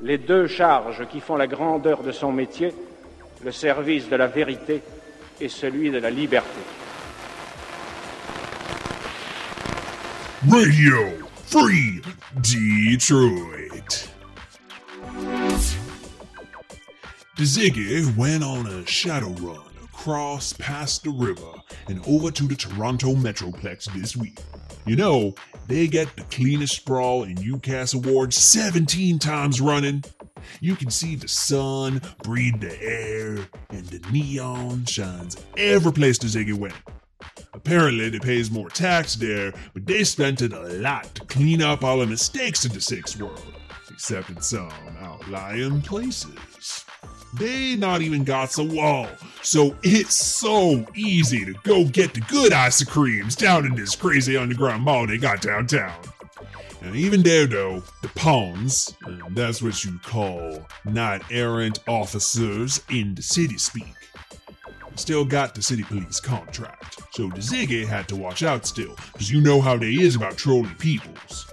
Les deux charges qui font la grandeur de son métier, le service de la vérité et celui de la liberté. Radio Free Detroit. Ziggy went on a shadow run across past the river and over to the Toronto Metroplex this week. You know, they get the cleanest sprawl in UCAS awards 17 times running. You can see the sun breathe the air, and the neon shines every place the Ziggy went. Apparently, they pays more tax there, but they spent it a lot to clean up all the mistakes in the sixth world, except in some outlying places. They not even got a wall, so it's so easy to go get the good ice creams down in this crazy underground mall they got downtown. And even there, though, the pawns, that's what you call knight errant officers in the city speak, still got the city police contract. So the Ziggy had to watch out still, because you know how they is about trolling peoples.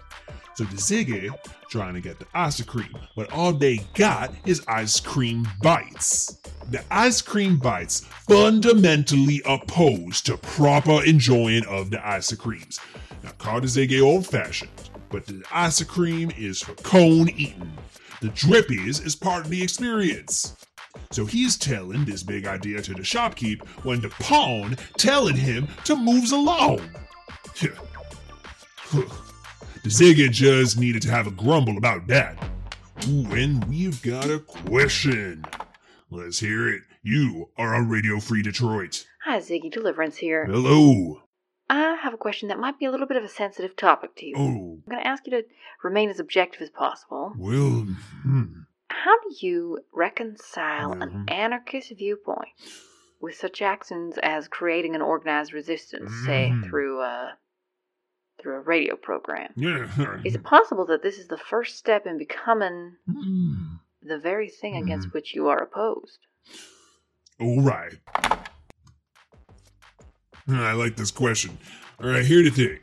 So the Ziggy trying to get the ice cream, but all they got is ice cream bites. The ice cream bites fundamentally opposed to proper enjoying of the ice creams. Now, call the Ziggy old fashioned, but the ice cream is for cone eating. The drippies is part of the experience. So he's telling this big idea to the shopkeep when the pawn telling him to moves along. the Ziggy just needed to have a grumble about that. Ooh, and we've got a question. Let's hear it. You are on Radio Free Detroit. Hi, Ziggy Deliverance here. Hello. I have a question that might be a little bit of a sensitive topic to you. Oh, I'm going to ask you to remain as objective as possible. well, hmm. How do you reconcile an Mhm. anarchist viewpoint with such actions as creating an organized resistance, say Mhm. through a through a radio program? Yeah. Is it possible that this is the first step in becoming Hmm. the very thing against Mhm. which you are opposed? All right. I like this question. All right, here the thing.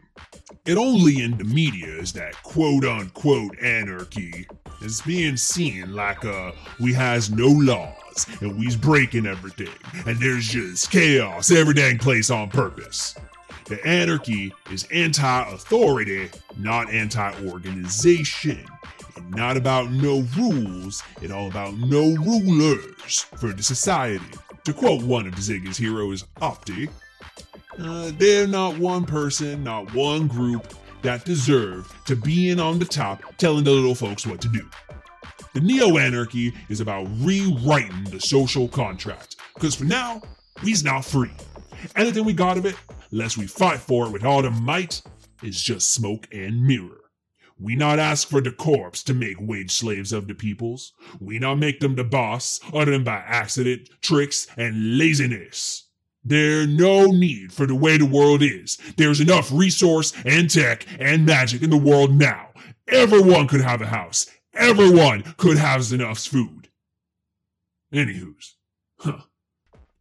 It only in the media is that quote unquote anarchy is being seen like uh we has no laws and we's breaking everything and there's just chaos every dang place on purpose. The anarchy is anti-authority, not anti-organization. And not about no rules, it all about no rulers for the society. To quote one of Ziggy's heroes, Opti, uh, they're not one person, not one group that deserve to be in on the top telling the little folks what to do. The neo anarchy is about rewriting the social contract, because for now, we's not free. Anything we got of it, unless we fight for it with all the might, is just smoke and mirror. We not ask for the corpse to make wage slaves of the peoples. We not make them the boss, other than by accident, tricks, and laziness. There no need for the way the world is. There's enough resource and tech and magic in the world now. Everyone could have a house. Everyone could have enough food. Anywho's, huh.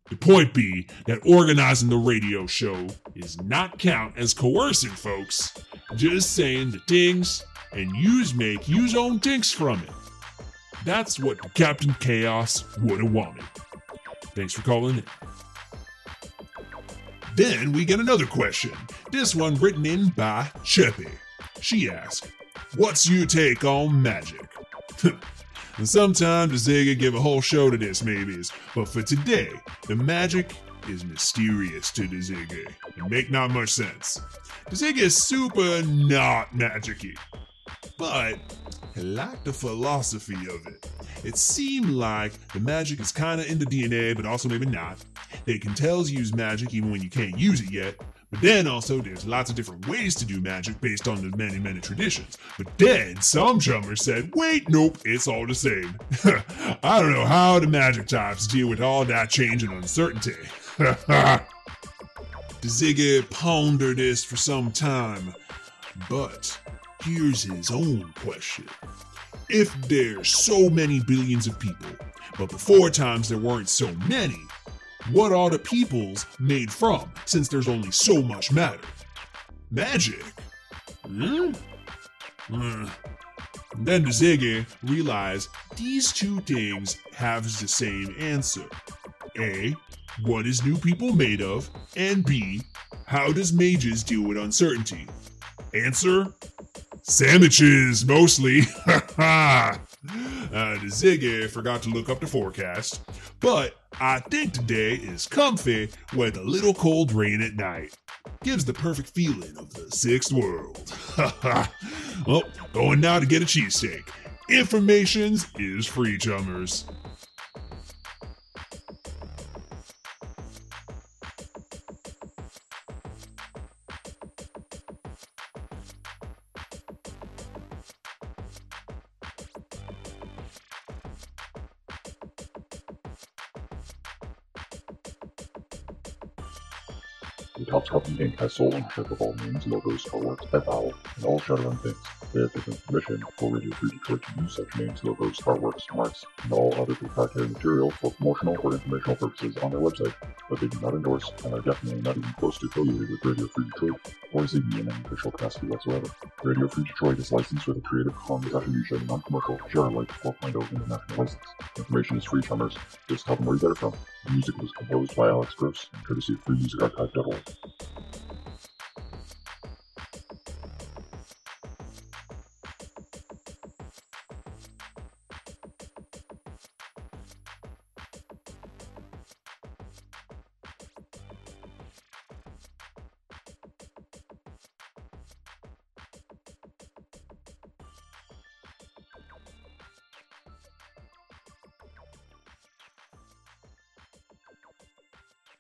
The point be that organizing the radio show is not count as coercing folks. Just saying the things and yous make yous own things from it. That's what Captain Chaos would have wanted. Thanks for calling in. Then we get another question. This one written in by Cheppy. She asks, What's your take on magic? and sometimes the Ziggy give a whole show to this, maybes. But for today, the magic is mysterious to the Ziggy. It make not much sense. The Ziggy is super not magicy. But I like the philosophy of it. It seemed like the magic is kind of in the DNA, but also maybe not. They can tell you use magic even when you can't use it yet. But then also there's lots of different ways to do magic based on the many, many traditions. But then some chummers said, wait, nope, it's all the same. I don't know how the magic types deal with all that change and uncertainty. Ziggy pondered this for some time, but here's his own question. If there's so many billions of people, but before times there weren't so many, what are the peoples made from since there's only so much matter? Magic? Hmm? Hmm. Then Ziggy realized these two things have the same answer. A. What is new people made of? And B. How does mages deal with uncertainty? Answer? Sandwiches, mostly. Ha ha! Uh, Ziggy forgot to look up the forecast, but I think today is comfy with a little cold rain at night. Gives the perfect feeling of the sixth world. Ha ha! well, going now to get a cheesesteak. Informations is free, chummers. Company Inc. has sole ownership of all names, logos, artworks, and vowel, and all Shadowrun things. They have given permission for Radio Free Detroit to use such names, logos, artworks, marks, and all other proprietary material for promotional or informational purposes on their website, but they do not endorse and are definitely not even close to affiliated with Radio Free Detroit or ZB in any official capacity whatsoever. Radio Free Detroit is licensed with a Creative Commons Attribution Non-Commercial Share Alike 4.0 International License. Information is free, chummers. Just tell them where you get it from. The music was composed by Alex Gross and courtesy of freemusicarchive.org.